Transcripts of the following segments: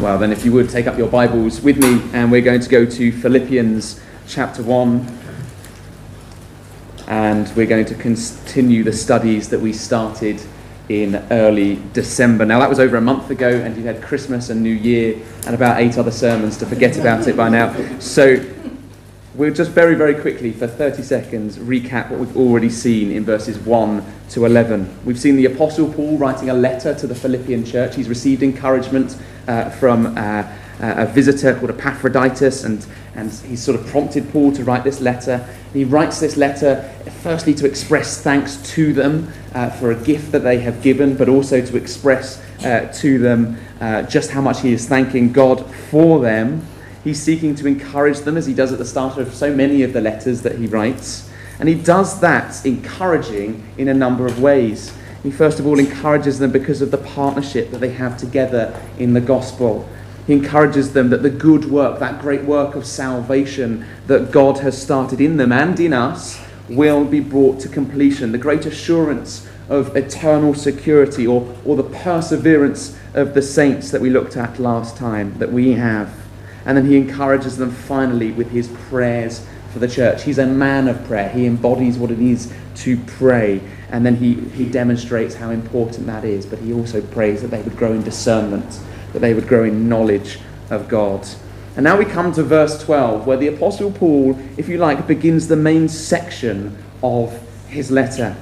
Well, then, if you would take up your Bibles with me, and we're going to go to Philippians chapter 1. And we're going to continue the studies that we started in early December. Now, that was over a month ago, and you had Christmas and New Year and about eight other sermons to forget about it by now. So, we'll just very, very quickly, for 30 seconds, recap what we've already seen in verses 1 to 11. We've seen the Apostle Paul writing a letter to the Philippian church. He's received encouragement uh, from uh, a visitor called Epaphroditus, and, and he's sort of prompted Paul to write this letter. He writes this letter firstly to express thanks to them uh, for a gift that they have given, but also to express uh, to them uh, just how much he is thanking God for them. He's seeking to encourage them, as he does at the start of so many of the letters that he writes. And he does that encouraging in a number of ways. He first of all encourages them because of the partnership that they have together in the gospel. He encourages them that the good work, that great work of salvation that God has started in them and in us, will be brought to completion. The great assurance of eternal security or, or the perseverance of the saints that we looked at last time that we have. And then he encourages them finally with his prayers for the church. He's a man of prayer. He embodies what it is to pray. And then he, he demonstrates how important that is. But he also prays that they would grow in discernment, that they would grow in knowledge of God. And now we come to verse 12, where the Apostle Paul, if you like, begins the main section of his letter.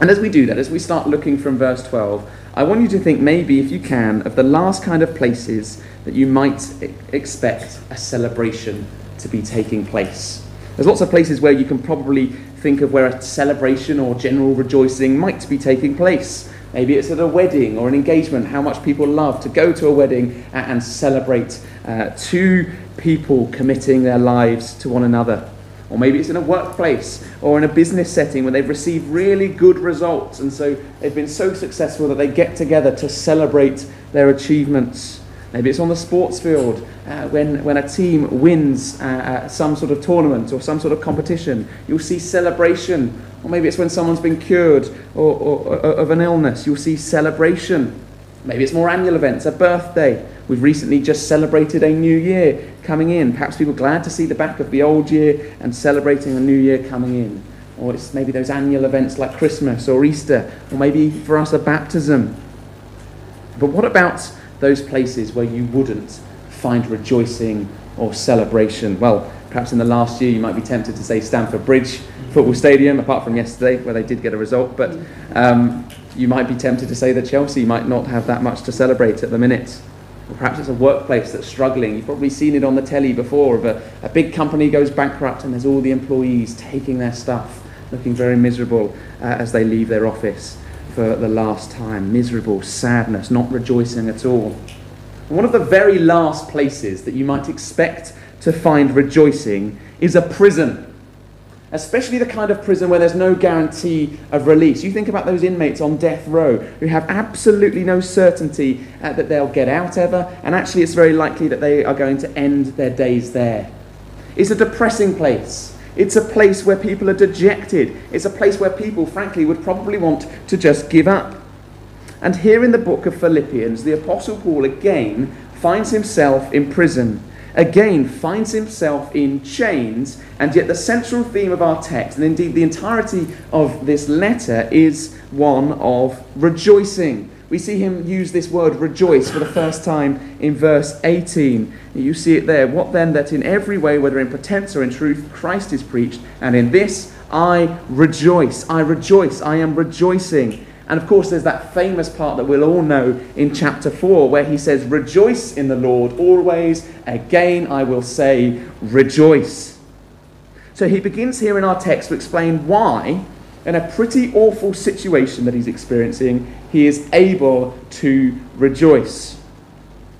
And as we do that, as we start looking from verse 12, I want you to think maybe, if you can, of the last kind of places that you might expect a celebration to be taking place. There's lots of places where you can probably think of where a celebration or general rejoicing might be taking place. Maybe it's at a wedding or an engagement, how much people love to go to a wedding and celebrate uh, two people committing their lives to one another. Or maybe it's in a workplace or in a business setting where they've received really good results and so they've been so successful that they get together to celebrate their achievements. Maybe it's on the sports field uh, when, when a team wins uh, uh, some sort of tournament or some sort of competition. You'll see celebration. Or maybe it's when someone's been cured or, or, or, of an illness. You'll see celebration. Maybe it's more annual events, a birthday. We've recently just celebrated a new year coming in. Perhaps people glad to see the back of the old year and celebrating a new year coming in. Or it's maybe those annual events like Christmas or Easter, or maybe for us a baptism. But what about those places where you wouldn't find rejoicing or celebration? Well, perhaps in the last year you might be tempted to say Stamford Bridge Football Stadium, apart from yesterday where they did get a result. But um, you might be tempted to say that Chelsea might not have that much to celebrate at the minute. Or perhaps it's a workplace that's struggling. You've probably seen it on the telly before of a, a big company goes bankrupt and there's all the employees taking their stuff, looking very miserable uh, as they leave their office for the last time. Miserable, sadness, not rejoicing at all. One of the very last places that you might expect to find rejoicing is a prison. Especially the kind of prison where there's no guarantee of release. You think about those inmates on death row who have absolutely no certainty uh, that they'll get out ever, and actually, it's very likely that they are going to end their days there. It's a depressing place. It's a place where people are dejected. It's a place where people, frankly, would probably want to just give up. And here in the book of Philippians, the Apostle Paul again finds himself in prison, again finds himself in chains, and yet the central theme of our text, and indeed the entirety of this letter, is one of rejoicing. We see him use this word rejoice for the first time in verse 18. You see it there. What then that in every way, whether in pretense or in truth, Christ is preached, and in this I rejoice. I rejoice. I am rejoicing. And of course, there's that famous part that we'll all know in chapter 4 where he says, Rejoice in the Lord always. Again, I will say, Rejoice. So he begins here in our text to explain why in a pretty awful situation that he's experiencing, he is able to rejoice.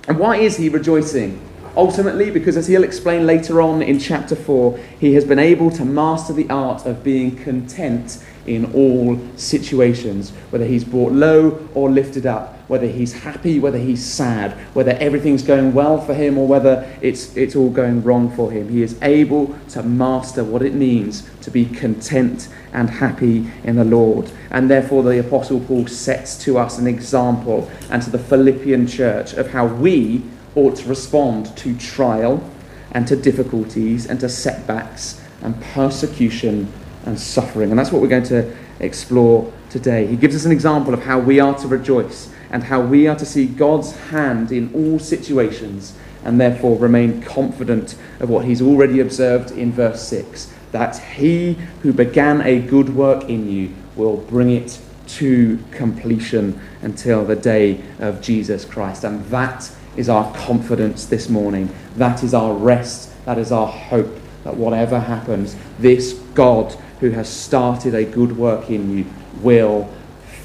And why is he rejoicing? Ultimately, because as he'll explain later on in chapter 4, he has been able to master the art of being content in all situations, whether he's brought low or lifted up, whether he's happy, whether he's sad, whether everything's going well for him or whether it's, it's all going wrong for him. He is able to master what it means to be content and happy in the Lord. And therefore, the Apostle Paul sets to us an example and to the Philippian church of how we ought to respond to trial and to difficulties and to setbacks and persecution and suffering. And that's what we're going to explore today. He gives us an example of how we are to rejoice and how we are to see God's hand in all situations and therefore remain confident of what he's already observed in verse 6 that he who began a good work in you will bring it to completion until the day of Jesus Christ. And that is our confidence this morning. That is our rest. That is our hope that whatever happens, this God who has started a good work in you will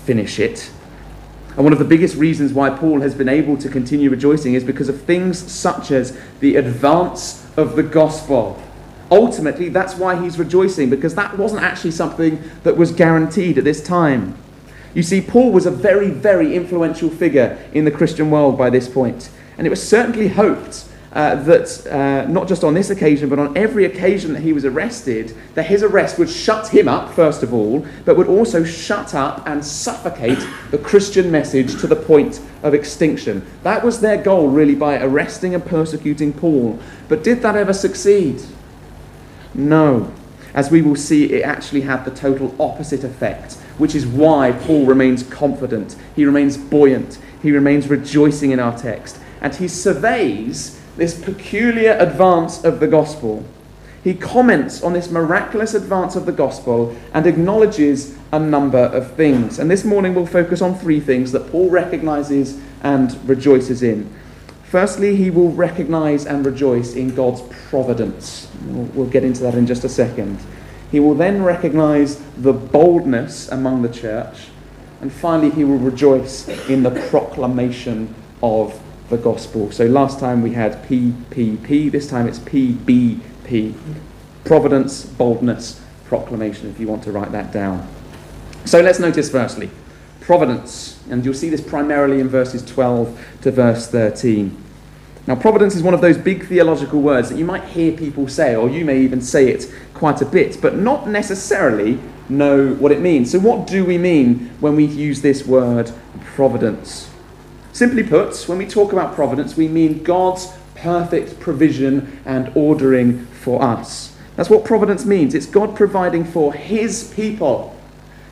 finish it. And one of the biggest reasons why Paul has been able to continue rejoicing is because of things such as the advance of the gospel. Ultimately, that's why he's rejoicing, because that wasn't actually something that was guaranteed at this time. You see, Paul was a very, very influential figure in the Christian world by this point, and it was certainly hoped uh, that uh, not just on this occasion, but on every occasion that he was arrested, that his arrest would shut him up, first of all, but would also shut up and suffocate the Christian message to the point of extinction. That was their goal, really, by arresting and persecuting Paul. But did that ever succeed? No. As we will see, it actually had the total opposite effect, which is why Paul remains confident, he remains buoyant, he remains rejoicing in our text, and he surveys this peculiar advance of the gospel. He comments on this miraculous advance of the gospel and acknowledges a number of things. And this morning we'll focus on three things that Paul recognizes and rejoices in. Firstly, he will recognize and rejoice in God's providence. We'll, get into that in just a second. He will then recognize the boldness among the church. And finally, he will rejoice in the proclamation of the gospel. So last time we had PPP, this time it's PBP. Providence, boldness, proclamation, if you want to write that down. So let's notice firstly, providence. And you'll see this primarily in verses 12 to verse 13. Now, providence is one of those big theological words that you might hear people say, or you may even say it quite a bit, but not necessarily know what it means. So, what do we mean when we use this word providence? Simply put, when we talk about providence, we mean God's perfect provision and ordering for us. That's what providence means. It's God providing for His people.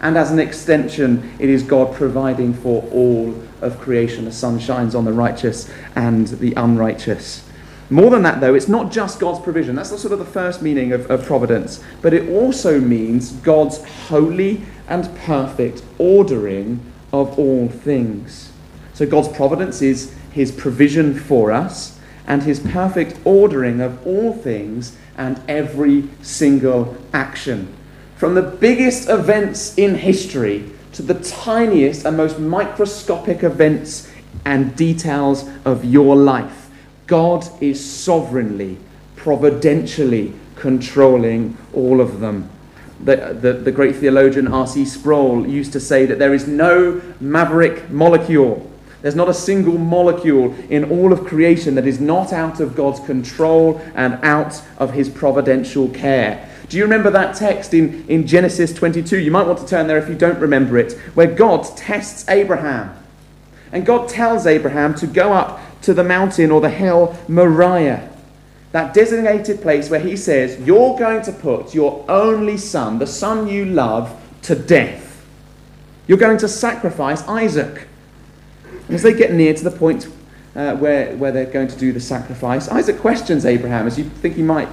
And as an extension, it is God providing for all of creation. The sun shines on the righteous and the unrighteous. More than that, though, it's not just God's provision. That's sort of the first meaning of, of providence. But it also means God's holy and perfect ordering of all things. So God's providence is his provision for us and his perfect ordering of all things and every single action. From the biggest events in history to the tiniest and most microscopic events and details of your life, God is sovereignly, providentially controlling all of them. The, the, the great theologian R.C. Sproul used to say that there is no maverick molecule there's not a single molecule in all of creation that is not out of God's control and out of his providential care. Do you remember that text in, in Genesis 22? You might want to turn there if you don't remember it, where God tests Abraham. And God tells Abraham to go up to the mountain or the hill Moriah, that designated place where he says, You're going to put your only son, the son you love, to death. You're going to sacrifice Isaac. And as they get near to the point uh, where, where they're going to do the sacrifice, Isaac questions Abraham, as you think he might,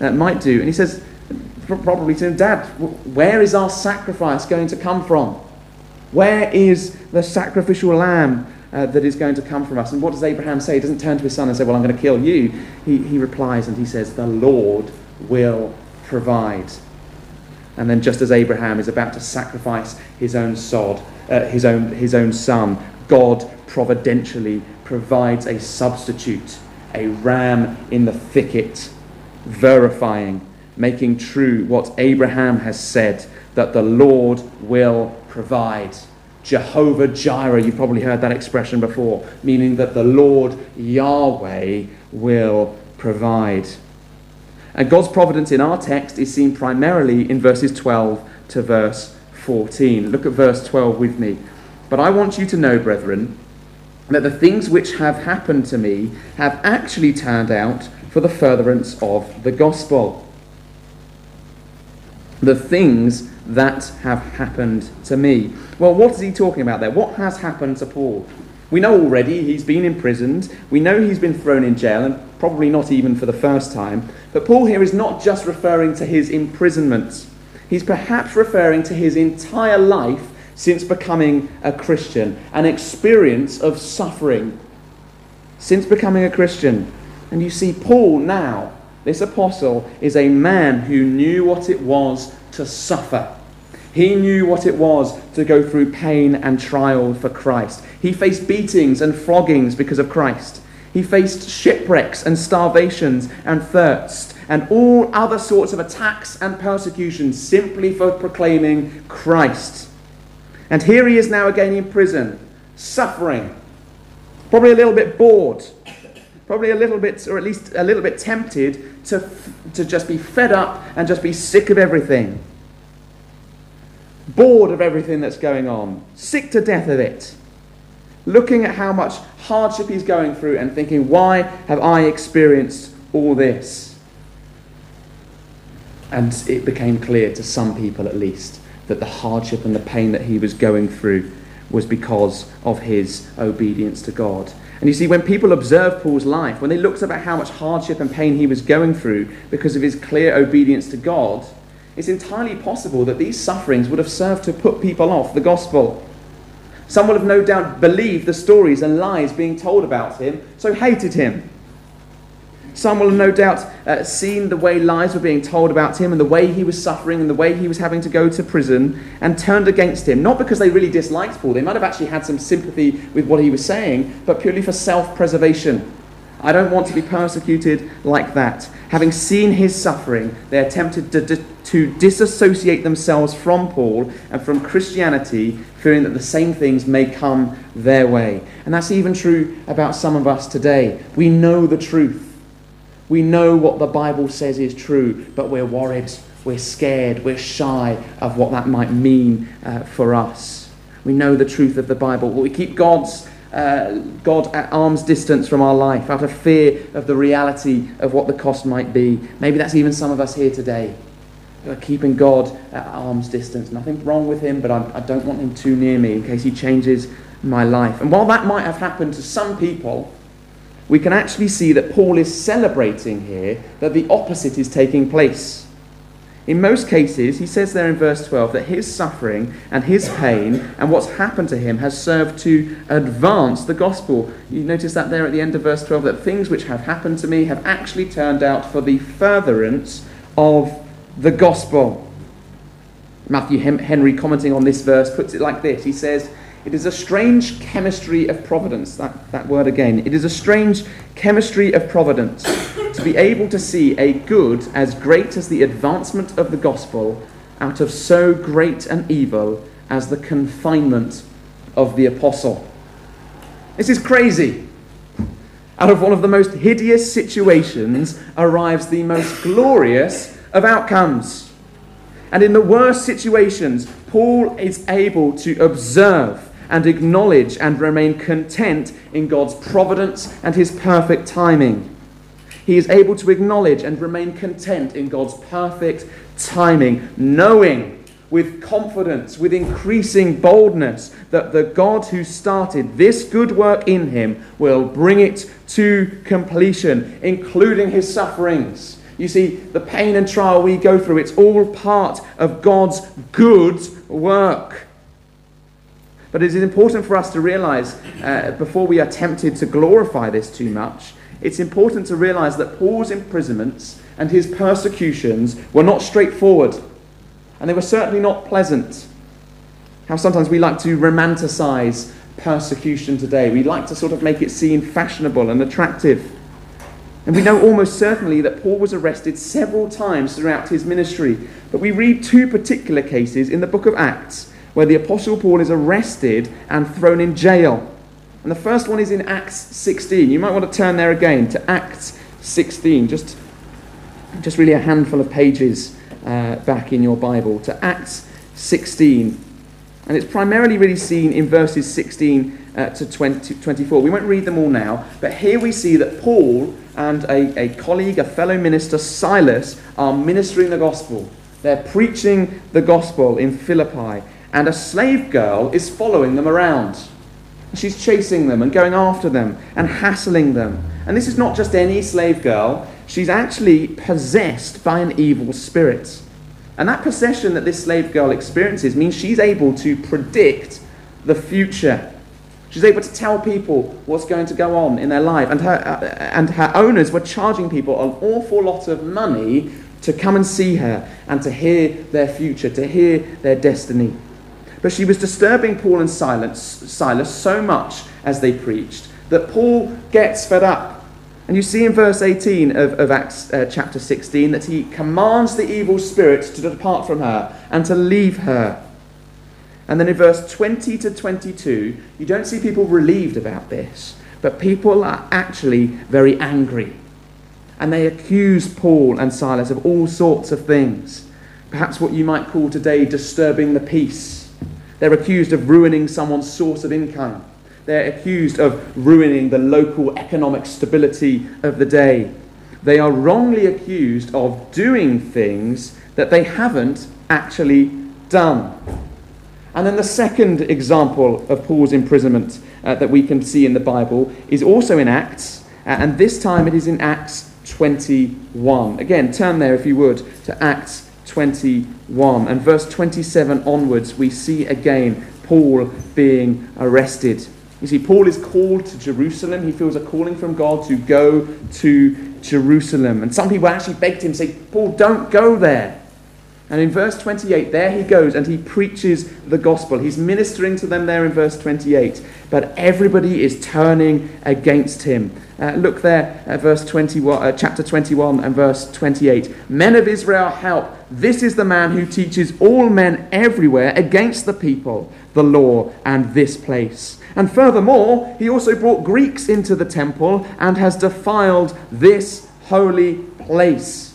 uh, might do. And he says, probably to him, Dad, where is our sacrifice going to come from? Where is the sacrificial lamb uh, that is going to come from us? And what does Abraham say? He doesn't turn to his son and say, Well, I'm going to kill you. He, he replies and he says, The Lord will provide. And then, just as Abraham is about to sacrifice his own sod, uh, his, own, his own son, God providentially provides a substitute, a ram in the thicket, verifying, making true what Abraham has said that the Lord will provide. Jehovah Jireh, you've probably heard that expression before, meaning that the Lord Yahweh will provide. And God's providence in our text is seen primarily in verses 12 to verse 14. Look at verse 12 with me. But I want you to know, brethren, that the things which have happened to me have actually turned out for the furtherance of the gospel. The things that have happened to me. Well, what is he talking about there? What has happened to Paul? We know already he's been imprisoned. We know he's been thrown in jail, and probably not even for the first time. But Paul here is not just referring to his imprisonment, he's perhaps referring to his entire life since becoming a Christian, an experience of suffering since becoming a Christian. And you see, Paul now, this apostle, is a man who knew what it was to suffer. He knew what it was to go through pain and trial for Christ. He faced beatings and floggings because of Christ. He faced shipwrecks and starvations and thirst and all other sorts of attacks and persecutions simply for proclaiming Christ. And here he is now again in prison, suffering, probably a little bit bored, probably a little bit, or at least a little bit tempted to, to just be fed up and just be sick of everything. Bored of everything that's going on, sick to death of it. Looking at how much hardship he's going through and thinking, why have I experienced all this? And it became clear to some people at least that the hardship and the pain that he was going through was because of his obedience to God. And you see, when people observe Paul's life, when they looked about how much hardship and pain he was going through because of his clear obedience to God, it's entirely possible that these sufferings would have served to put people off the gospel. Some would have no doubt believed the stories and lies being told about him, so hated him. Some will no doubt uh, seen the way lies were being told about him and the way he was suffering and the way he was having to go to prison and turned against him. Not because they really disliked Paul, they might have actually had some sympathy with what he was saying, but purely for self preservation. I don't want to be persecuted like that. Having seen his suffering, they attempted to, to, to disassociate themselves from Paul and from Christianity, fearing that the same things may come their way. And that's even true about some of us today. We know the truth. We know what the Bible says is true, but we're worried, we're scared, we're shy of what that might mean uh, for us. We know the truth of the Bible, but we keep God's, uh, God at arm's distance from our life out of fear of the reality of what the cost might be. Maybe that's even some of us here today. We're keeping God at arm's distance. Nothing wrong with him, but I, I don't want him too near me in case he changes my life. And while that might have happened to some people, we can actually see that Paul is celebrating here that the opposite is taking place. In most cases, he says there in verse 12 that his suffering and his pain and what's happened to him has served to advance the gospel. You notice that there at the end of verse 12 that things which have happened to me have actually turned out for the furtherance of the gospel. Matthew Henry, commenting on this verse, puts it like this He says, it is a strange chemistry of providence, that, that word again. It is a strange chemistry of providence to be able to see a good as great as the advancement of the gospel out of so great an evil as the confinement of the apostle. This is crazy. Out of one of the most hideous situations arrives the most glorious of outcomes. And in the worst situations, Paul is able to observe and acknowledge and remain content in God's providence and his perfect timing. He is able to acknowledge and remain content in God's perfect timing, knowing with confidence, with increasing boldness, that the God who started this good work in him will bring it to completion, including his sufferings. You see, the pain and trial we go through, it's all part of God's good work. But it is important for us to realize, uh, before we are tempted to glorify this too much, it's important to realize that Paul's imprisonments and his persecutions were not straightforward, and they were certainly not pleasant. How sometimes we like to romanticize persecution today. We like to sort of make it seem fashionable and attractive. And we know almost certainly that Paul was arrested several times throughout his ministry. But we read two particular cases in the book of Acts where the Apostle Paul is arrested and thrown in jail. And the first one is in Acts 16. You might want to turn there again to Acts 16, just, just really a handful of pages uh, back in your Bible, to Acts 16. And it's primarily really seen in verses 16 uh, to 20, 24. We won't read them all now, but here we see that Paul and a, a colleague, a fellow minister, Silas, are ministering the gospel. They're preaching the gospel in Philippi, and a slave girl is following them around. She's chasing them and going after them and hassling them. And this is not just any slave girl, she's actually possessed by an evil spirit. And that possession that this slave girl experiences means she's able to predict the future. She's able to tell people what's going to go on in their life. And her, uh, and her owners were charging people an awful lot of money to come and see her and to hear their future, to hear their destiny. But she was disturbing Paul and Silas, so much as they preached that Paul gets fed up and you see in verse 18 of, of Acts uh, chapter 16 that he commands the evil spirit to depart from her and to leave her. And then in verse 20 to 22, you don't see people relieved about this, but people are actually very angry. And they accuse Paul and Silas of all sorts of things. Perhaps what you might call today disturbing the peace. They're accused of ruining someone's source of income they're accused of ruining the local economic stability of the day. They are wrongly accused of doing things that they haven't actually done. And then the second example of Paul's imprisonment uh, that we can see in the Bible is also in Acts, uh, and this time it is in Acts 21. Again, turn there if you would to Acts 21. And verse 27 onwards, we see again Paul being arrested. You see, Paul is called to Jerusalem. He feels a calling from God to go to Jerusalem. And some people actually begged him, say, Paul, don't go there. And in verse 28, there he goes and he preaches the gospel. He's ministering to them there in verse 28. But everybody is turning against him. Uh, look there at verse 21, uh, chapter 21 and verse 28. Men of Israel, help. This is the man who teaches all men everywhere against the people, the law, and this place. And furthermore, he also brought Greeks into the temple and has defiled this holy place.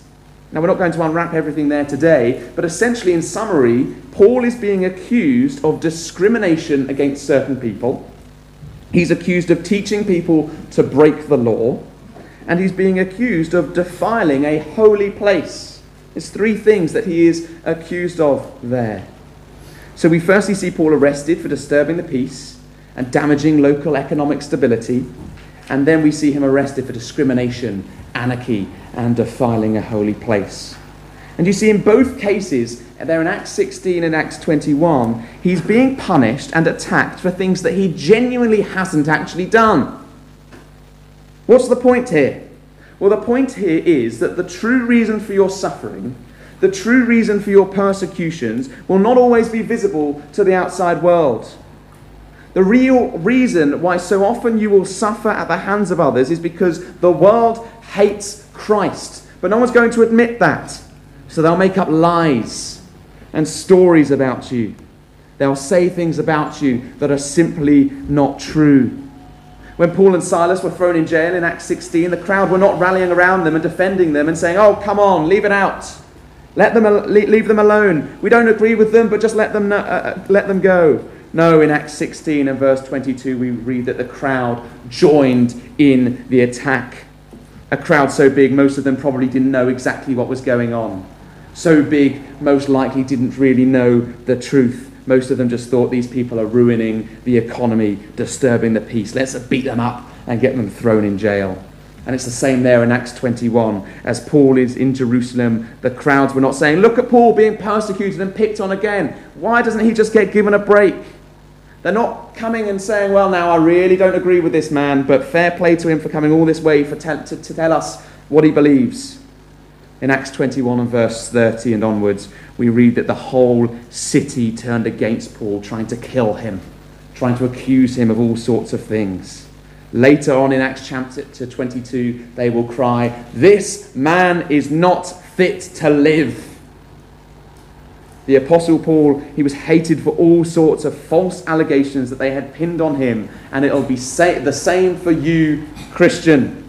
Now, we're not going to unwrap everything there today, but essentially, in summary, Paul is being accused of discrimination against certain people. He's accused of teaching people to break the law, and he's being accused of defiling a holy place. There's three things that he is accused of there. So we firstly see Paul arrested for disturbing the peace and damaging local economic stability. And then we see him arrested for discrimination, anarchy, and defiling a holy place. And you see, in both cases, there in Acts 16 and Acts 21, he's being punished and attacked for things that he genuinely hasn't actually done. What's the point here? Well, the point here is that the true reason for your suffering, the true reason for your persecutions, will not always be visible to the outside world. The real reason why so often you will suffer at the hands of others is because the world hates Christ. But no one's going to admit that. So they'll make up lies and stories about you. They'll say things about you that are simply not true. When Paul and Silas were thrown in jail in Acts 16, the crowd were not rallying around them and defending them and saying, Oh, come on, leave it out. Let them, leave them alone. We don't agree with them, but just let them, uh, uh, let them go. No, in Acts 16 and verse 22, we read that the crowd joined in the attack. A crowd so big, most of them probably didn't know exactly what was going on. So big, most likely didn't really know the truth. Most of them just thought these people are ruining the economy, disturbing the peace. Let's beat them up and get them thrown in jail. And it's the same there in Acts 21. As Paul is in Jerusalem, the crowds were not saying, Look at Paul being persecuted and picked on again. Why doesn't he just get given a break? They're not coming and saying, well, now I really don't agree with this man, but fair play to him for coming all this way for te- to, to tell us what he believes. In Acts 21 and verse 30 and onwards, we read that the whole city turned against Paul, trying to kill him, trying to accuse him of all sorts of things. Later on in Acts chapter 22, they will cry, This man is not fit to live. The Apostle Paul, he was hated for all sorts of false allegations that they had pinned on him, and it'll be sa- the same for you, Christian.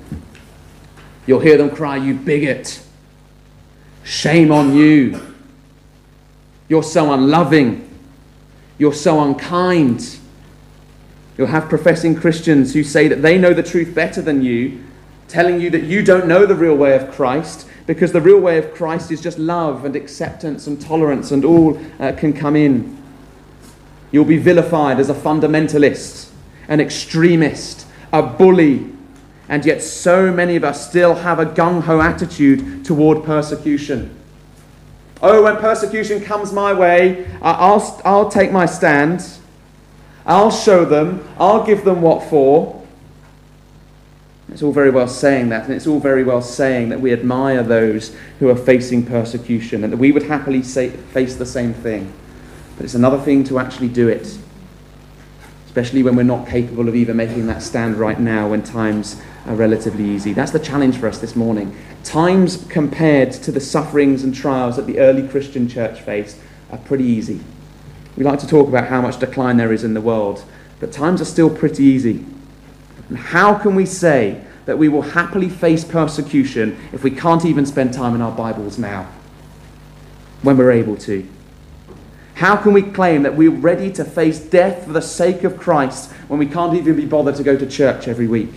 You'll hear them cry, You bigot! Shame on you! You're so unloving. You're so unkind. You'll have professing Christians who say that they know the truth better than you, telling you that you don't know the real way of Christ because the real way of Christ is just love and acceptance and tolerance, and all uh, can come in. You'll be vilified as a fundamentalist, an extremist, a bully, and yet so many of us still have a gung ho attitude toward persecution. Oh, when persecution comes my way, I'll, I'll take my stand. I'll show them. I'll give them what for. It's all very well saying that, and it's all very well saying that we admire those who are facing persecution and that we would happily say, face the same thing. But it's another thing to actually do it, especially when we're not capable of even making that stand right now when times are relatively easy. That's the challenge for us this morning. Times compared to the sufferings and trials that the early Christian church faced are pretty easy. We like to talk about how much decline there is in the world, but times are still pretty easy. And how can we say that we will happily face persecution if we can't even spend time in our Bibles now, when we're able to? How can we claim that we're ready to face death for the sake of Christ when we can't even be bothered to go to church every week?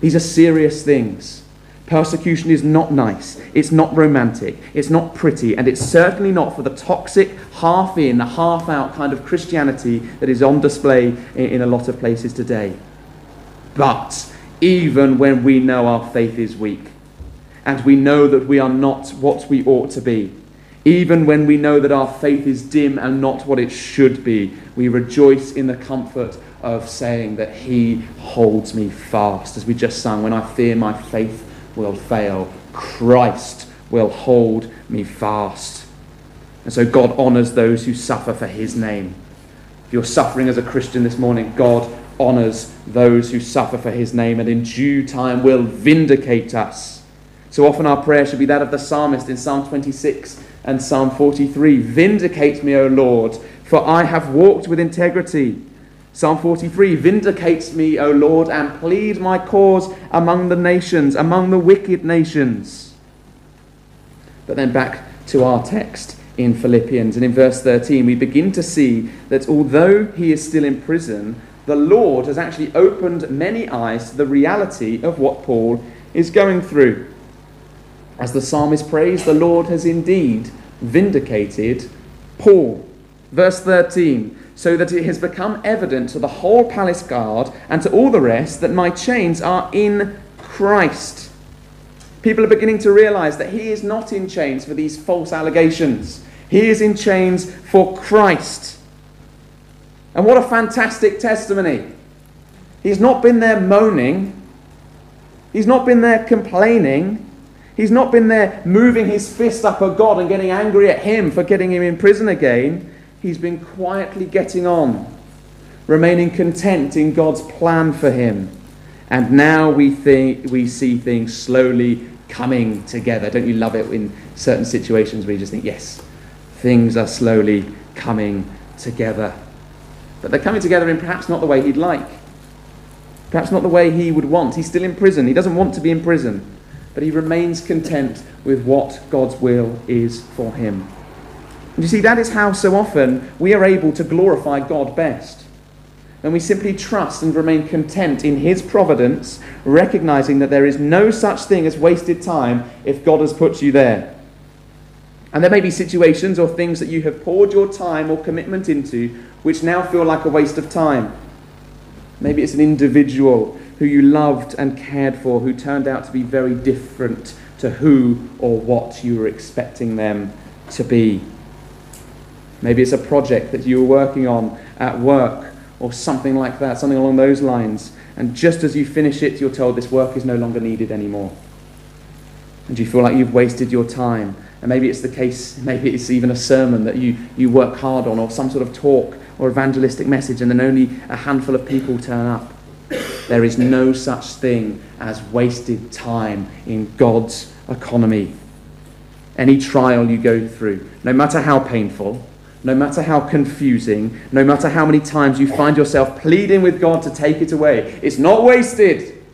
These are serious things. Persecution is not nice, it's not romantic, it's not pretty, and it's certainly not for the toxic, half in, half out kind of Christianity that is on display in, a lot of places today. But even when we know our faith is weak, and we know that we are not what we ought to be, even when we know that our faith is dim and not what it should be, we rejoice in the comfort of saying that He holds me fast. As we just sang, when I fear my faith will fail, Christ will hold me fast. And so God honors those who suffer for his name. If you're suffering as a Christian this morning, God honors those who suffer for his name and in due time will vindicate us. So often our prayer should be that of the psalmist in Psalm 26 and Psalm 43 Vindicate me, O Lord, for I have walked with integrity. Psalm 43 Vindicates me, O Lord, and plead my cause among the nations, among the wicked nations. But then back to our text in Philippians. And in verse 13, we begin to see that although he is still in prison, the Lord has actually opened many eyes to the reality of what Paul is going through. As the psalmist prays, the Lord has indeed vindicated Paul. Verse 13 so that it has become evident to the whole palace guard and to all the rest that my chains are in Christ. People are beginning to realize that he is not in chains for these false allegations. He is in chains for Christ. And what a fantastic testimony. He's not been there moaning. He's not been there complaining. He's not been there moving his fist up at God and getting angry at him for getting him in prison again he's been quietly getting on, remaining content in God's plan for him. And now we, think, we see things slowly coming together. Don't you love it in certain situations where you just think, yes, things are slowly coming together. But they're coming together in perhaps not the way he'd like. Perhaps not the way he would want. He's still in prison. He doesn't want to be in prison. But he remains content with what God's will is for him. You see, that is how so often we are able to glorify God best. And we simply trust and remain content in His providence, recognizing that there is no such thing as wasted time if God has put you there. And there may be situations or things that you have poured your time or commitment into which now feel like a waste of time. Maybe it's an individual who you loved and cared for who turned out to be very different to who or what you were expecting them to be. Maybe it's a project that you were working on at work or something like that, something along those lines. And just as you finish it, you're told this work is no longer needed anymore. And you feel like you've wasted your time. And maybe it's the case, maybe it's even a sermon that you, you work hard on, or some sort of talk or evangelistic message, and then only a handful of people turn up. There is no such thing as wasted time in God's economy. Any trial you go through, no matter how painful, no matter how confusing, no matter how many times you find yourself pleading with God to take it away, it's not wasted.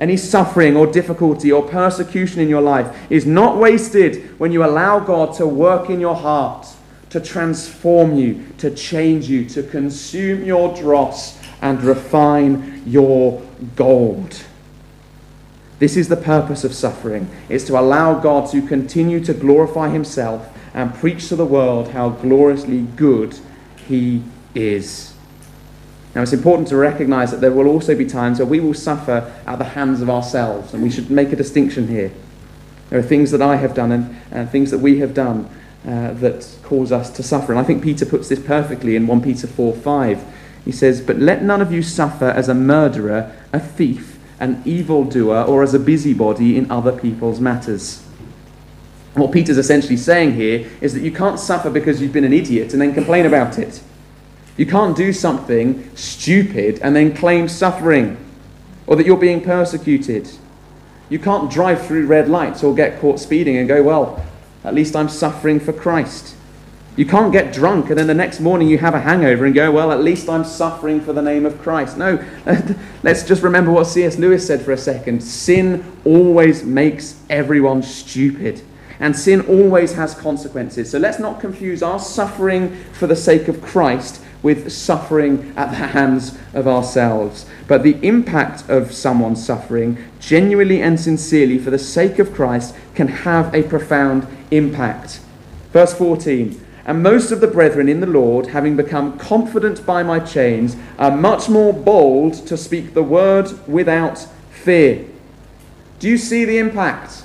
Any suffering or difficulty or persecution in your life is not wasted when you allow God to work in your heart, to transform you, to change you, to consume your dross and refine your gold. This is the purpose of suffering. It's to allow God to continue to glorify himself and preach to the world how gloriously good he is. Now, it's important to recognize that there will also be times where we will suffer at the hands of ourselves, and we should make a distinction here. There are things that I have done and, and things that we have done uh, that cause us to suffer. And I think Peter puts this perfectly in 1 Peter 4 5. He says, But let none of you suffer as a murderer, a thief, an evildoer, or as a busybody in other people's matters. What Peter's essentially saying here is that you can't suffer because you've been an idiot and then complain about it. You can't do something stupid and then claim suffering or that you're being persecuted. You can't drive through red lights or get caught speeding and go, well, at least I'm suffering for Christ. You can't get drunk and then the next morning you have a hangover and go, well, at least I'm suffering for the name of Christ. No, let's just remember what C.S. Lewis said for a second. Sin always makes everyone stupid. And sin always has consequences. So let's not confuse our suffering for the sake of Christ with suffering at the hands of ourselves. But the impact of someone's suffering, genuinely and sincerely for the sake of Christ, can have a profound impact. Verse 14 And most of the brethren in the Lord, having become confident by my chains, are much more bold to speak the word without fear. Do you see the impact?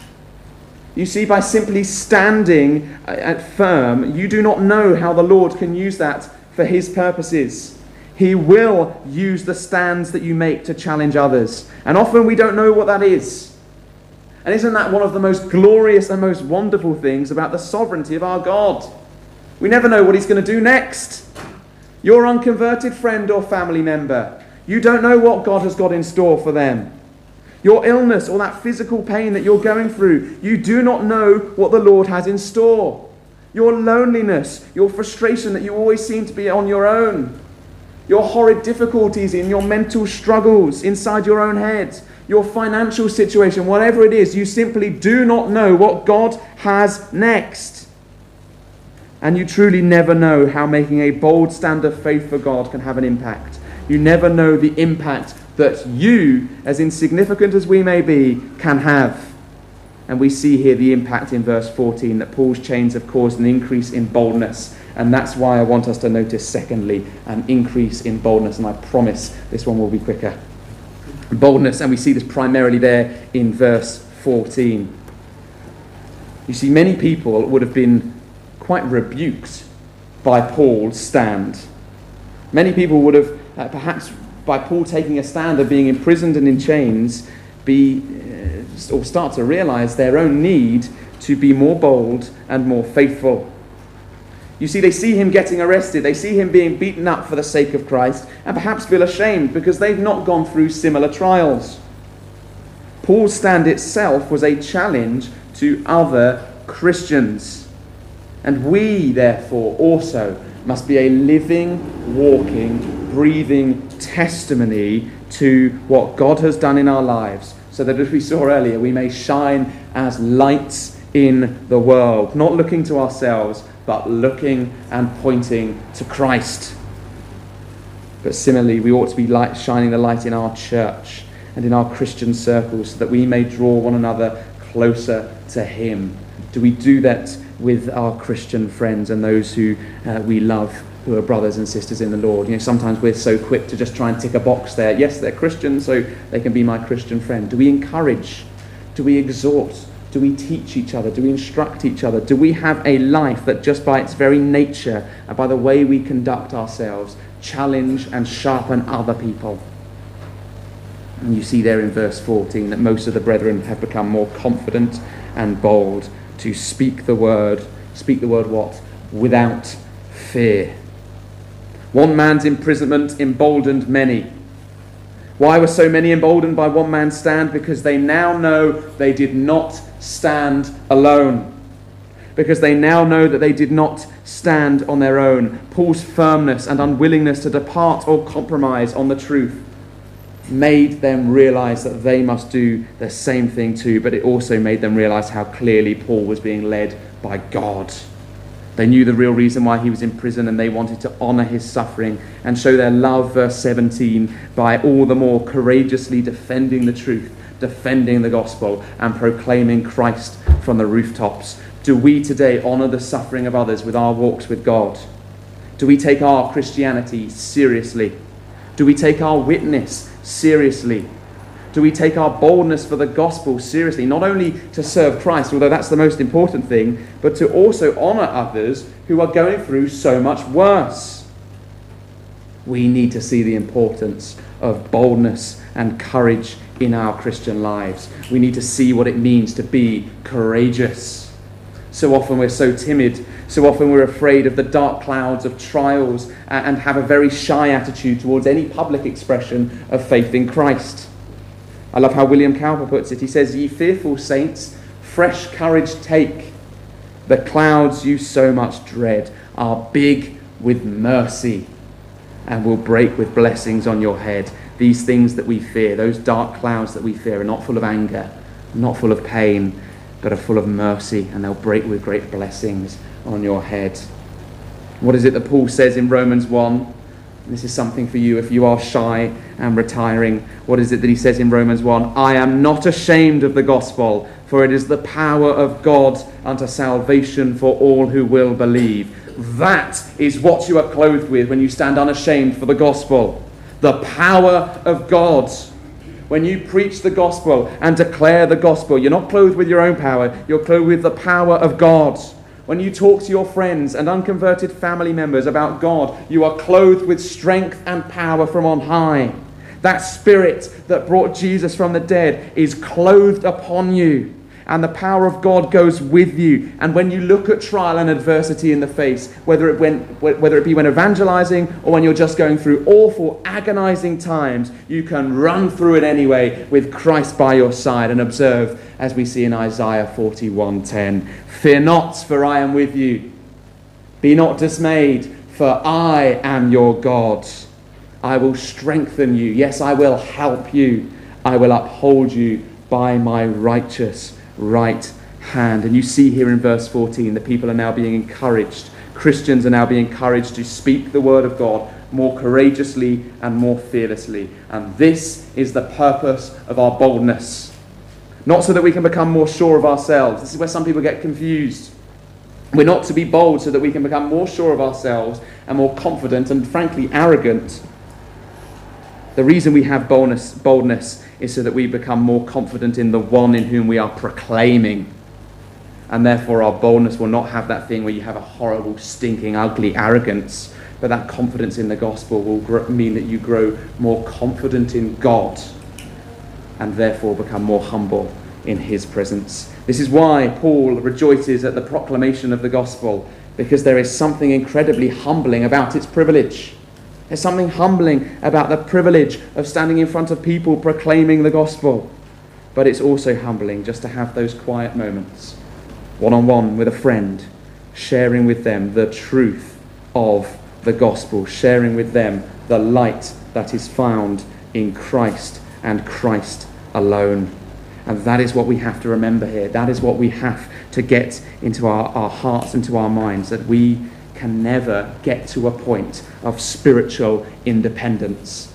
You see, by simply standing at firm, you do not know how the Lord can use that for his purposes. He will use the stands that you make to challenge others. And often we don't know what that is. And isn't that one of the most glorious and most wonderful things about the sovereignty of our God? We never know what he's going to do next. Your unconverted friend or family member, you don't know what God has got in store for them. Your illness or that physical pain that you're going through, you do not know what the Lord has in store your loneliness, your frustration that you always seem to be on your own, your horrid difficulties in your mental struggles inside your own head, your financial situation, whatever it is, you simply do not know what God has next. And you truly never know how making a bold stand of faith for God can have an impact. You never know the impact that you, as insignificant as we may be, can have. And we see here the impact in verse 14 that Paul's chains have caused an increase in boldness. And that's why I want us to notice, secondly, an increase in boldness. And I promise this one will be quicker. Boldness, and we see this primarily there in verse 14. You see, many people would have been quite rebuked by Paul's stand. Many people would have, uh, perhaps by Paul taking a stand of being imprisoned and in chains, be uh, or start to realize their own need to be more bold and more faithful. You see, they see him getting arrested, they see him being beaten up for the sake of Christ, and perhaps feel ashamed because they've not gone through similar trials. Paul's stand itself was a challenge to other Christians. And we, therefore, also must be a living, walking, breathing testimony to what God has done in our lives so that as we saw earlier, we may shine as lights in the world, not looking to ourselves, but looking and pointing to Christ. But similarly, we ought to be light, shining the light in our church and in our Christian circles so that we may draw one another closer to Him. Do we do that with our Christian friends and those who uh, we love who are brothers and sisters in the Lord. You know, sometimes we're so quick to just try and tick a box there. Yes, they're Christians, so they can be my Christian friend. Do we encourage? Do we exhort? Do we teach each other? Do we instruct each other? Do we have a life that just by its very nature and by the way we conduct ourselves challenge and sharpen other people? And you see there in verse 14 that most of the brethren have become more confident and bold to speak the word. Speak the word what? Without fear. One man's imprisonment emboldened many. Why were so many emboldened by one man's stand? Because they now know they did not stand alone. Because they now know that they did not stand on their own. Paul's firmness and unwillingness to depart or compromise on the truth made them realize that they must do the same thing too, but it also made them realize how clearly Paul was being led by God. They knew the real reason why he was in prison and they wanted to honor his suffering and show their love, verse 17, by all the more courageously defending the truth, defending the gospel, and proclaiming Christ from the rooftops. Do we today honor the suffering of others with our walks with God? Do we take our Christianity seriously? Do we take our witness seriously? Do we take our boldness for the gospel seriously? Not only to serve Christ, although that's the most important thing, but to also honor others who are going through so much worse. We need to see the importance of boldness and courage in our Christian lives. We need to see what it means to be courageous. So often we're so timid, so often we're afraid of the dark clouds of trials and have a very shy attitude towards any public expression of faith in Christ. I love how William Cowper puts it. He says, Ye fearful saints, fresh courage take. The clouds you so much dread are big with mercy and will break with blessings on your head. These things that we fear, those dark clouds that we fear, are not full of anger, not full of pain, but are full of mercy, and they'll break with great blessings on your head. What is it that Paul says in Romans 1? This is something for you if you are shy and retiring. What is it that he says in Romans 1? I am not ashamed of the gospel, for it is the power of God unto salvation for all who will believe. That is what you are clothed with when you stand unashamed for the gospel. The power of God. When you preach the gospel and declare the gospel, you're not clothed with your own power, you're clothed with the power of God. When you talk to your friends and unconverted family members about God, you are clothed with strength and power from on high. That spirit that brought Jesus from the dead is clothed upon you and the power of God goes with you. And when you look at trial and adversity in the face, whether it, when, whether it be when evangelizing or when you're just going through awful, agonizing times, you can run through it anyway with Christ by your side and observe, as we see in Isaiah 41:10, "Fear not, for I am with you. Be not dismayed, for I am your God. I will strengthen you. Yes, I will help you. I will uphold you by my righteous right hand. And you see here in verse 14 that people are now being encouraged. Christians are now being encouraged to speak the word of God more courageously and more fearlessly. And this is the purpose of our boldness. Not so that we can become more sure of ourselves. This is where some people get confused. We're not to be bold so that we can become more sure of ourselves and more confident and, frankly, arrogant. The reason we have boldness, boldness is so that we become more confident in the one in whom we are proclaiming. And therefore, our boldness will not have that thing where you have a horrible, stinking, ugly arrogance, but that confidence in the gospel will grow, mean that you grow more confident in God and therefore become more humble in his presence. This is why Paul rejoices at the proclamation of the gospel, because there is something incredibly humbling about its privilege. There's something humbling about the privilege of standing in front of people proclaiming the gospel. But it's also humbling just to have those quiet moments, one on one with a friend, sharing with them the truth of the gospel, sharing with them the light that is found in Christ and Christ alone. And that is what we have to remember here. That is what we have to get into our, our hearts and to our minds that we can never get to a point of spiritual independence.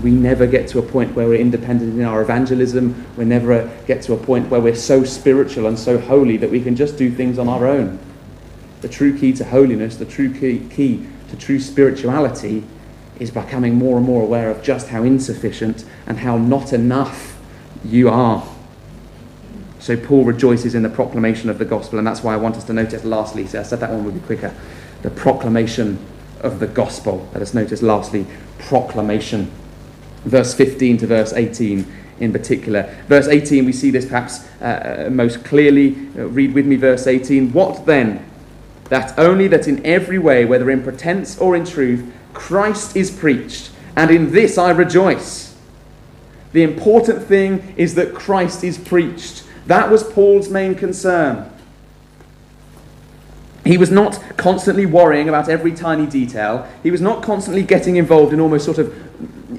We never get to a point where we're independent in our evangelism. We never get to a point where we're so spiritual and so holy that we can just do things on our own. The true key to holiness, the true key, key to true spirituality, is becoming more and more aware of just how insufficient and how not enough you are. So Paul rejoices in the proclamation of the gospel, and that's why I want us to notice lastly, so I said that one would be quicker, the proclamation of the gospel. Let us notice lastly, proclamation. Verse 15 to verse 18 in particular. Verse 18, we see this perhaps uh, uh most clearly. Uh, read with me verse 18. What then? That only that in every way, whether in pretense or in truth, Christ is preached, and in this I rejoice. The important thing is that Christ is preached. That was Paul's main concern. He was not constantly worrying about every tiny detail. He was not constantly getting involved in almost sort of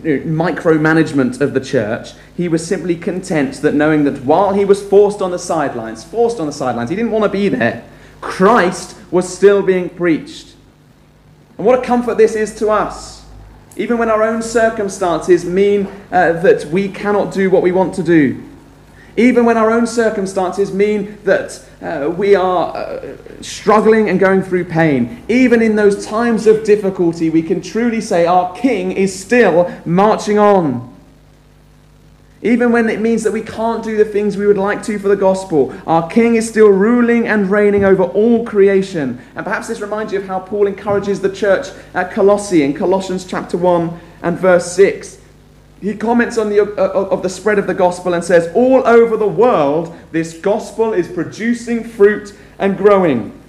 you know, micromanagement of the church. He was simply content that knowing that while he was forced on the sidelines, forced on the sidelines, he didn't want to be there. Christ was still being preached. And what a comfort this is to us. Even when our own circumstances mean uh, that we cannot do what we want to do. Even when our own circumstances mean that uh, we are uh, struggling and going through pain. Even in those times of difficulty, we can truly say our King is still marching on. Even when it means that we can't do the things we would like to for the gospel, our King is still ruling and reigning over all creation. And perhaps this reminds you of how Paul encourages the church at Colossae in Colossians chapter 1 and verse 6. He comments on the, uh, of the spread of the gospel and says, All over the world, this gospel is producing fruit and growing.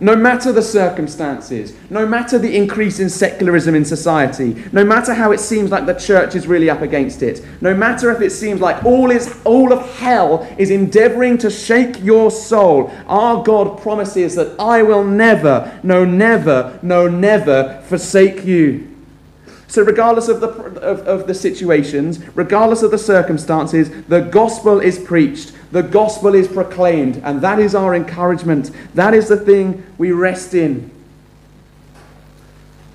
No matter the circumstances, no matter the increase in secularism in society, no matter how it seems like the church is really up against it, no matter if it seems like all, is, all of hell is endeavoring to shake your soul, our God promises that I will never, no, never, no, never forsake you. So, regardless of the, of, of the situations, regardless of the circumstances, the gospel is preached. The gospel is proclaimed, and that is our encouragement. That is the thing we rest in.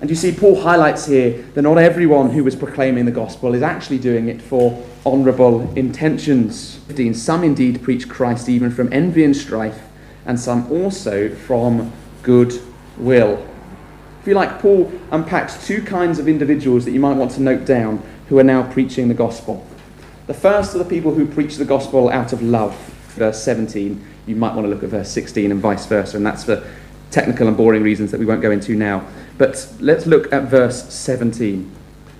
And you see, Paul highlights here that not everyone who was proclaiming the gospel is actually doing it for honourable intentions. Some indeed preach Christ even from envy and strife, and some also from good will. If you like, Paul unpacks two kinds of individuals that you might want to note down who are now preaching the gospel. The first are the people who preach the gospel out of love. Verse 17, you might want to look at verse 16 and vice versa, and that's for technical and boring reasons that we won't go into now. But let's look at verse 17.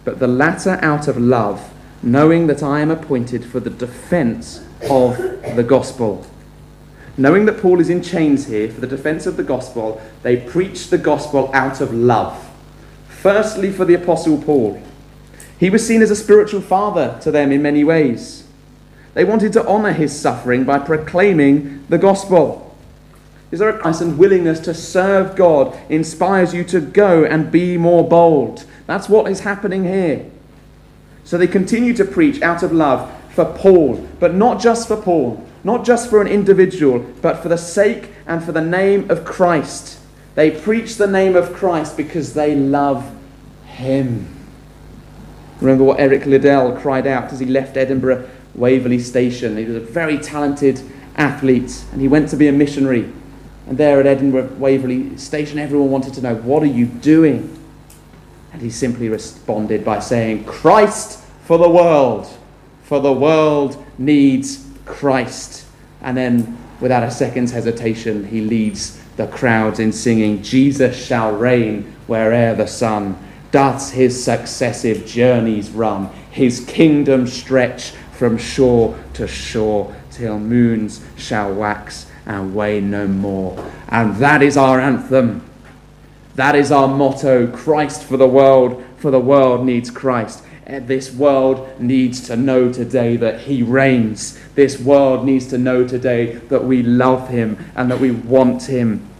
But the latter out of love, knowing that I am appointed for the defense of the gospel. Knowing that Paul is in chains here for the defense of the gospel, they preach the gospel out of love. Firstly, for the Apostle Paul. He was seen as a spiritual father to them in many ways. They wanted to honor his suffering by proclaiming the gospel. Is there a Christ and willingness to serve God inspires you to go and be more bold? That's what is happening here. So they continue to preach out of love for Paul, but not just for Paul, not just for an individual, but for the sake and for the name of Christ. They preach the name of Christ because they love him. Remember what Eric Liddell cried out as he left Edinburgh Waverley Station. He was a very talented athlete and he went to be a missionary. And there at Edinburgh Waverley Station, everyone wanted to know, What are you doing? And he simply responded by saying, Christ for the world, for the world needs Christ. And then, without a second's hesitation, he leads the crowds in singing, Jesus shall reign where'er the sun doth his successive journeys run, his kingdom stretch from shore to shore, till moons shall wax and wane no more. And that is our anthem. That is our motto Christ for the world, for the world needs Christ. And this world needs to know today that He reigns. This world needs to know today that we love Him and that we want Him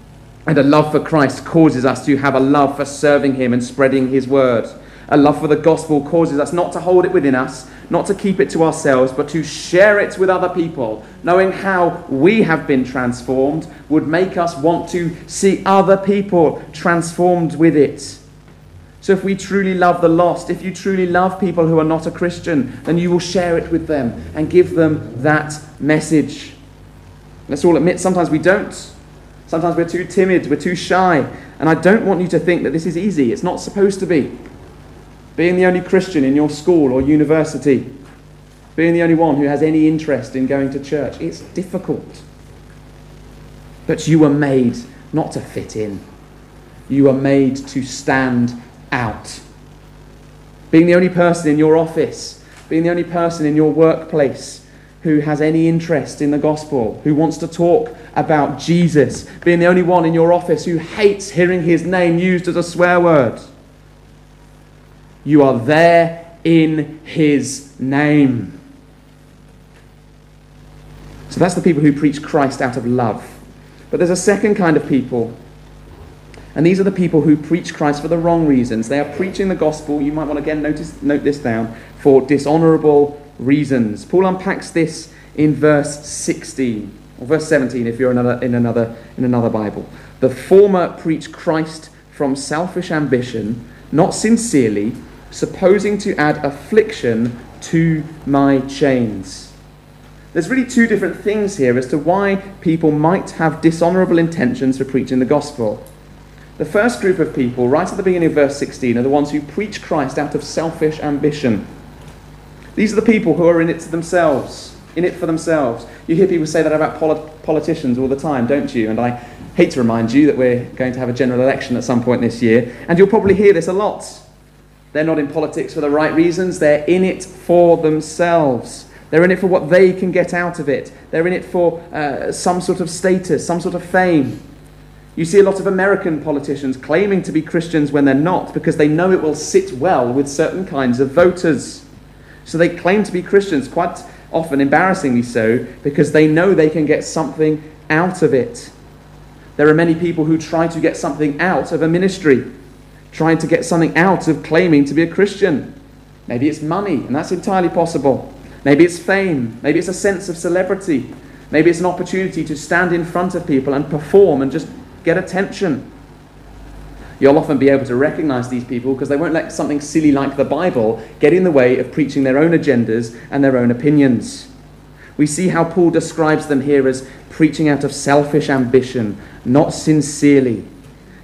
and a love for Christ causes us to have a love for serving Him and spreading His word. A love for the gospel causes us not to hold it within us, not to keep it to ourselves, but to share it with other people. Knowing how we have been transformed would make us want to see other people transformed with it. So, if we truly love the lost, if you truly love people who are not a Christian, then you will share it with them and give them that message. Let's all admit sometimes we don't. Sometimes we're too timid, we're too shy. And I don't want you to think that this is easy. It's not supposed to be. Being the only Christian in your school or university, being the only one who has any interest in going to church, it's difficult. But you were made not to fit in, you were made to stand out. Being the only person in your office, being the only person in your workplace, who has any interest in the gospel, who wants to talk about Jesus, being the only one in your office who hates hearing his name used as a swear word. You are there in his name. So that's the people who preach Christ out of love. But there's a second kind of people. And these are the people who preach Christ for the wrong reasons. They are preaching the gospel, you might want to again notice, note this down, for dishonorable reasons. Paul unpacks this in verse 16. Or verse 17 if you're another, in, another, in another Bible. The former preach Christ from selfish ambition, not sincerely, supposing to add affliction to my chains. There's really two different things here as to why people might have dishonorable intentions for preaching the gospel. The first group of people, right at the beginning of verse 16, are the ones who preach Christ out of selfish ambition. These are the people who are in it to themselves, in it for themselves. You hear people say that about polit- politicians all the time, don't you? And I hate to remind you that we're going to have a general election at some point this year, and you'll probably hear this a lot. They're not in politics for the right reasons, they're in it for themselves. They're in it for what they can get out of it. They're in it for uh, some sort of status, some sort of fame. You see a lot of American politicians claiming to be Christians when they're not because they know it will sit well with certain kinds of voters. So they claim to be Christians, quite often embarrassingly so, because they know they can get something out of it. There are many people who try to get something out of a ministry, trying to get something out of claiming to be a Christian. Maybe it's money, and that's entirely possible. Maybe it's fame. Maybe it's a sense of celebrity. Maybe it's an opportunity to stand in front of people and perform and just get attention. You'll often be able to recognize these people because they won't let something silly like the Bible get in the way of preaching their own agendas and their own opinions. We see how Paul describes them here as preaching out of selfish ambition, not sincerely.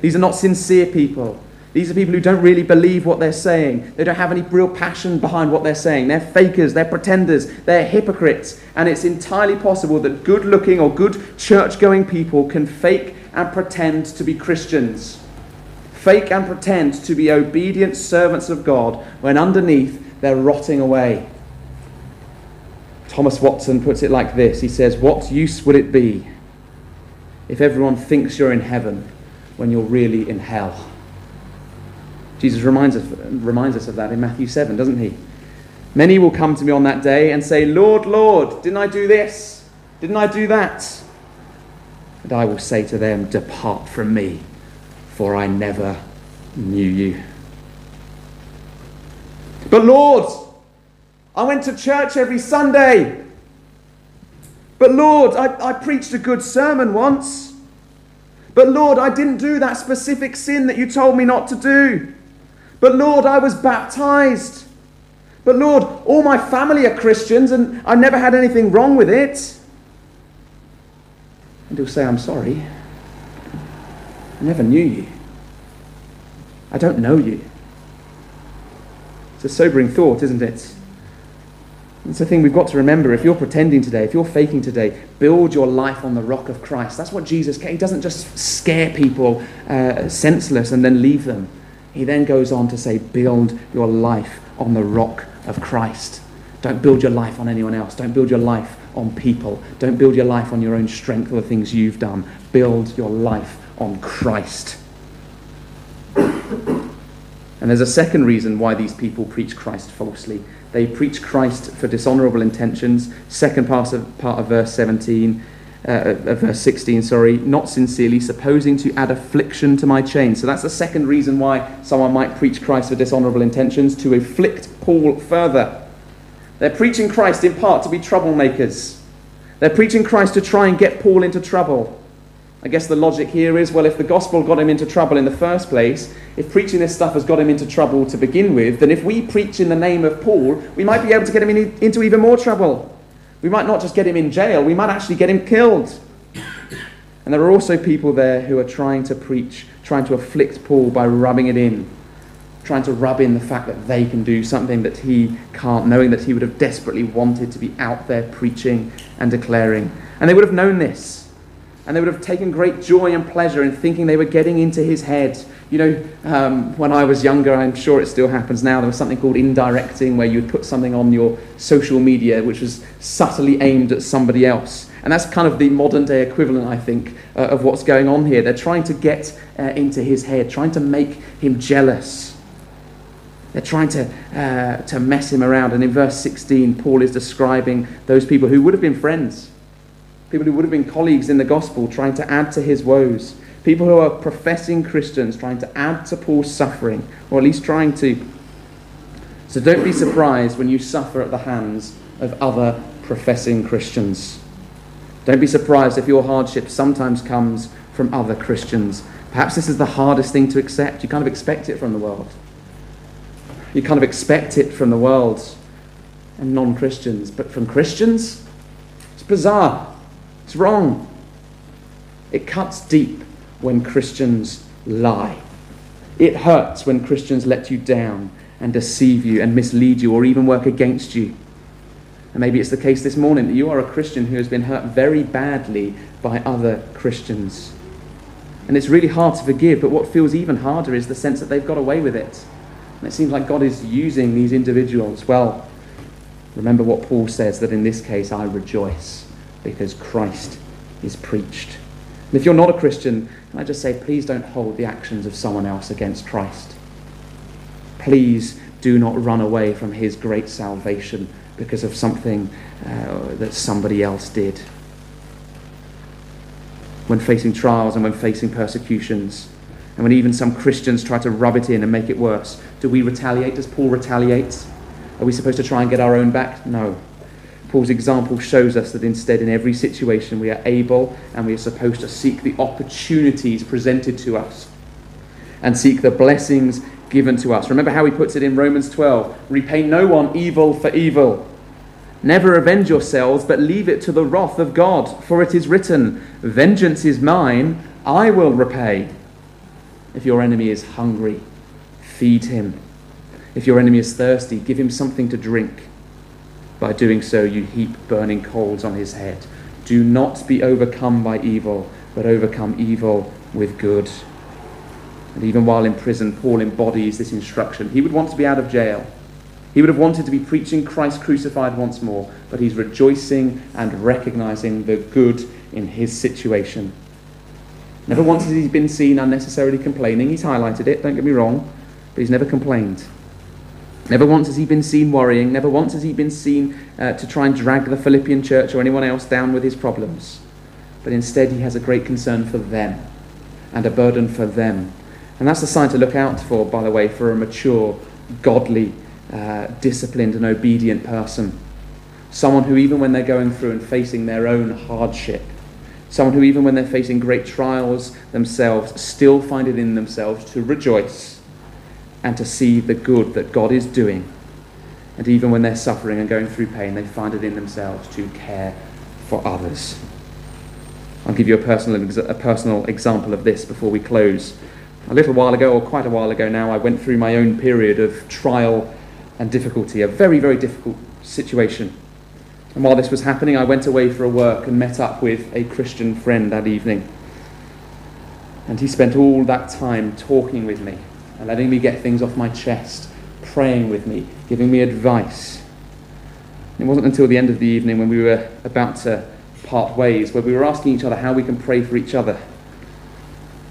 These are not sincere people. These are people who don't really believe what they're saying. They don't have any real passion behind what they're saying. They're fakers, they're pretenders, they're hypocrites. And it's entirely possible that good looking or good church going people can fake and pretend to be Christians. Fake and pretend to be obedient servants of God when underneath they're rotting away. Thomas Watson puts it like this He says, What use would it be if everyone thinks you're in heaven when you're really in hell? Jesus reminds us, reminds us of that in Matthew 7, doesn't he? Many will come to me on that day and say, Lord, Lord, didn't I do this? Didn't I do that? And I will say to them, Depart from me, for I never knew you. But Lord, I went to church every Sunday. But Lord, I, I preached a good sermon once. But Lord, I didn't do that specific sin that you told me not to do. But Lord, I was baptized. But Lord, all my family are Christians and I never had anything wrong with it. And he'll say, I'm sorry. I never knew you. I don't know you. It's a sobering thought, isn't it? It's a thing we've got to remember. If you're pretending today, if you're faking today, build your life on the rock of Christ. That's what Jesus He doesn't just scare people uh, senseless and then leave them. He then goes on to say, build your life on the rock of Christ. Don't build your life on anyone else. Don't build your life on people. Don't build your life on your own strength or the things you've done. Build your life on Christ. and there's a second reason why these people preach Christ falsely. They preach Christ for dishonorable intentions. Second part of, part of verse 17, uh, uh, verse 16, sorry, not sincerely, supposing to add affliction to my chain. So that's the second reason why someone might preach Christ for dishonorable intentions, to afflict Paul further. They're preaching Christ in part to be troublemakers. They're preaching Christ to try and get Paul into trouble. I guess the logic here is well, if the gospel got him into trouble in the first place, if preaching this stuff has got him into trouble to begin with, then if we preach in the name of Paul, we might be able to get him in, into even more trouble. We might not just get him in jail, we might actually get him killed. And there are also people there who are trying to preach, trying to afflict Paul by rubbing it in trying to rub in the fact that they can do something that he can't, knowing that he would have desperately wanted to be out there preaching and declaring. And they would have known this. And they would have taken great joy and pleasure in thinking they were getting into his head. You know, um, when I was younger, I'm sure it still happens now, there was something called indirecting where you would put something on your social media which was subtly aimed at somebody else. And that's kind of the modern day equivalent, I think, uh, of what's going on here. They're trying to get uh, into his head, trying to make him jealous. They're trying to, uh, to mess him around. And in verse 16, Paul is describing those people who would have been friends, people who would have been colleagues in the gospel, trying to add to his woes, people who are professing Christians, trying to add to Paul's suffering, or at least trying to. So don't be surprised when you suffer at the hands of other professing Christians. Don't be surprised if your hardship sometimes comes from other Christians. Perhaps this is the hardest thing to accept. You kind of expect it from the world. You kind of expect it from the world and non Christians. But from Christians, it's bizarre. It's wrong. It cuts deep when Christians lie. It hurts when Christians let you down and deceive you and mislead you or even work against you. And maybe it's the case this morning that you are a Christian who has been hurt very badly by other Christians. And it's really hard to forgive, but what feels even harder is the sense that they've got away with it. And it seems like God is using these individuals. Well, remember what Paul says that in this case I rejoice because Christ is preached. And if you're not a Christian, can I just say, please don't hold the actions of someone else against Christ. Please do not run away from his great salvation because of something uh, that somebody else did. When facing trials and when facing persecutions, and when even some Christians try to rub it in and make it worse, do we retaliate? Does Paul retaliate? Are we supposed to try and get our own back? No. Paul's example shows us that instead, in every situation, we are able and we are supposed to seek the opportunities presented to us and seek the blessings given to us. Remember how he puts it in Romans 12 repay no one evil for evil. Never avenge yourselves, but leave it to the wrath of God, for it is written, Vengeance is mine, I will repay. If your enemy is hungry, feed him. If your enemy is thirsty, give him something to drink. By doing so, you heap burning coals on his head. Do not be overcome by evil, but overcome evil with good. And even while in prison, Paul embodies this instruction. He would want to be out of jail. He would have wanted to be preaching Christ crucified once more, but he's rejoicing and recognizing the good in his situation. Never once has he been seen unnecessarily complaining. He's highlighted it, don't get me wrong, but he's never complained. Never once has he been seen worrying. Never once has he been seen uh, to try and drag the Philippian church or anyone else down with his problems. But instead, he has a great concern for them and a burden for them. And that's the sign to look out for, by the way, for a mature, godly, uh, disciplined, and obedient person. Someone who, even when they're going through and facing their own hardship, someone who, even when they're facing great trials themselves, still find it in themselves to rejoice and to see the good that God is doing. And even when they're suffering and going through pain, they find it in themselves to care for others. I'll give you a personal, a personal example of this before we close. A little while ago, or quite a while ago now, I went through my own period of trial and difficulty, a very, very difficult situation. And while this was happening, I went away for a work and met up with a Christian friend that evening. And he spent all that time talking with me and letting me get things off my chest, praying with me, giving me advice. It wasn't until the end of the evening when we were about to part ways where we were asking each other how we can pray for each other.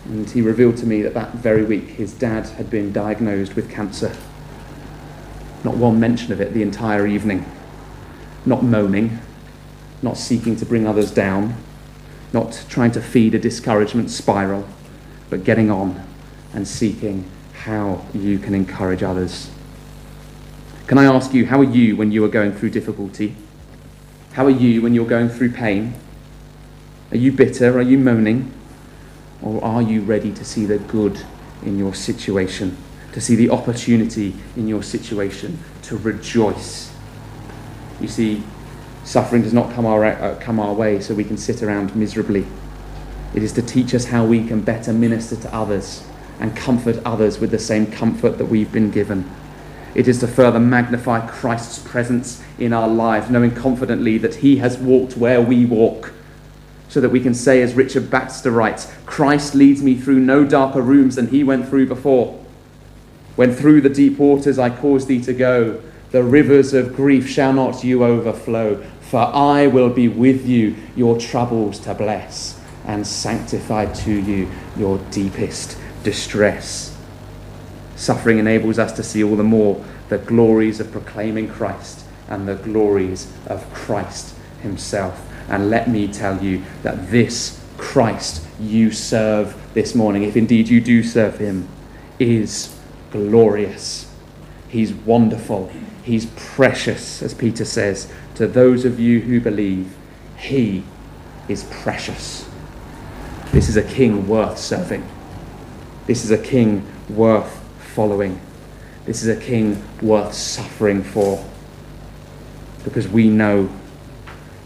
And he revealed to me that that very week his dad had been diagnosed with cancer. Not one mention of it the entire evening. Not moaning, not seeking to bring others down, not trying to feed a discouragement spiral, but getting on and seeking how you can encourage others. Can I ask you, how are you when you are going through difficulty? How are you when you're going through pain? Are you bitter? Are you moaning? Or are you ready to see the good in your situation? To see the opportunity in your situation? To rejoice? You see, suffering does not come our, uh, come our way so we can sit around miserably. It is to teach us how we can better minister to others and comfort others with the same comfort that we've been given. It is to further magnify Christ's presence in our lives, knowing confidently that He has walked where we walk, so that we can say, as Richard Baxter writes, Christ leads me through no darker rooms than He went through before. When through the deep waters I cause thee to go, the rivers of grief shall not you overflow, for I will be with you, your troubles to bless, and sanctify to you your deepest distress. Suffering enables us to see all the more the glories of proclaiming Christ and the glories of Christ Himself. And let me tell you that this Christ you serve this morning, if indeed you do serve Him, is glorious. He's wonderful. He's precious, as Peter says, to those of you who believe. He is precious. This is a king worth serving. This is a king worth following. This is a king worth suffering for. Because we know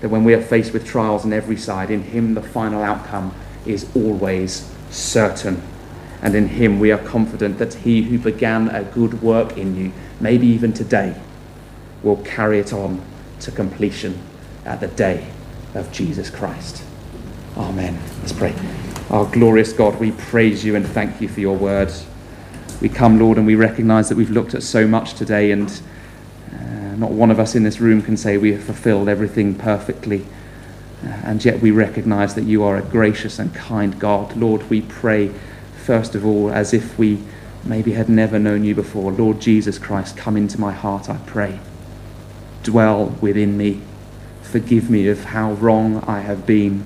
that when we are faced with trials on every side, in him the final outcome is always certain. And in him we are confident that he who began a good work in you, maybe even today, will carry it on to completion at the day of Jesus Christ. Amen. Let's pray. Our glorious God, we praise you and thank you for your word. We come, Lord, and we recognize that we've looked at so much today, and uh, not one of us in this room can say we have fulfilled everything perfectly. Uh, and yet we recognize that you are a gracious and kind God. Lord, we pray, first of all, as if we maybe had never known you before. Lord Jesus Christ, come into my heart, I pray. Dwell within me. Forgive me of how wrong I have been.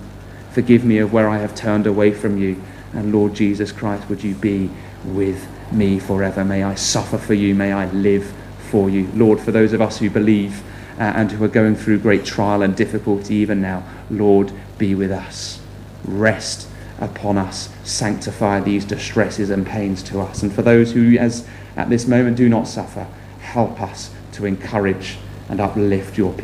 Forgive me of where I have turned away from you. And Lord Jesus Christ, would you be with me forever? May I suffer for you. May I live for you. Lord, for those of us who believe uh, and who are going through great trial and difficulty even now, Lord, be with us. Rest upon us. Sanctify these distresses and pains to us. And for those who, as at this moment, do not suffer, help us to encourage and uplift your people.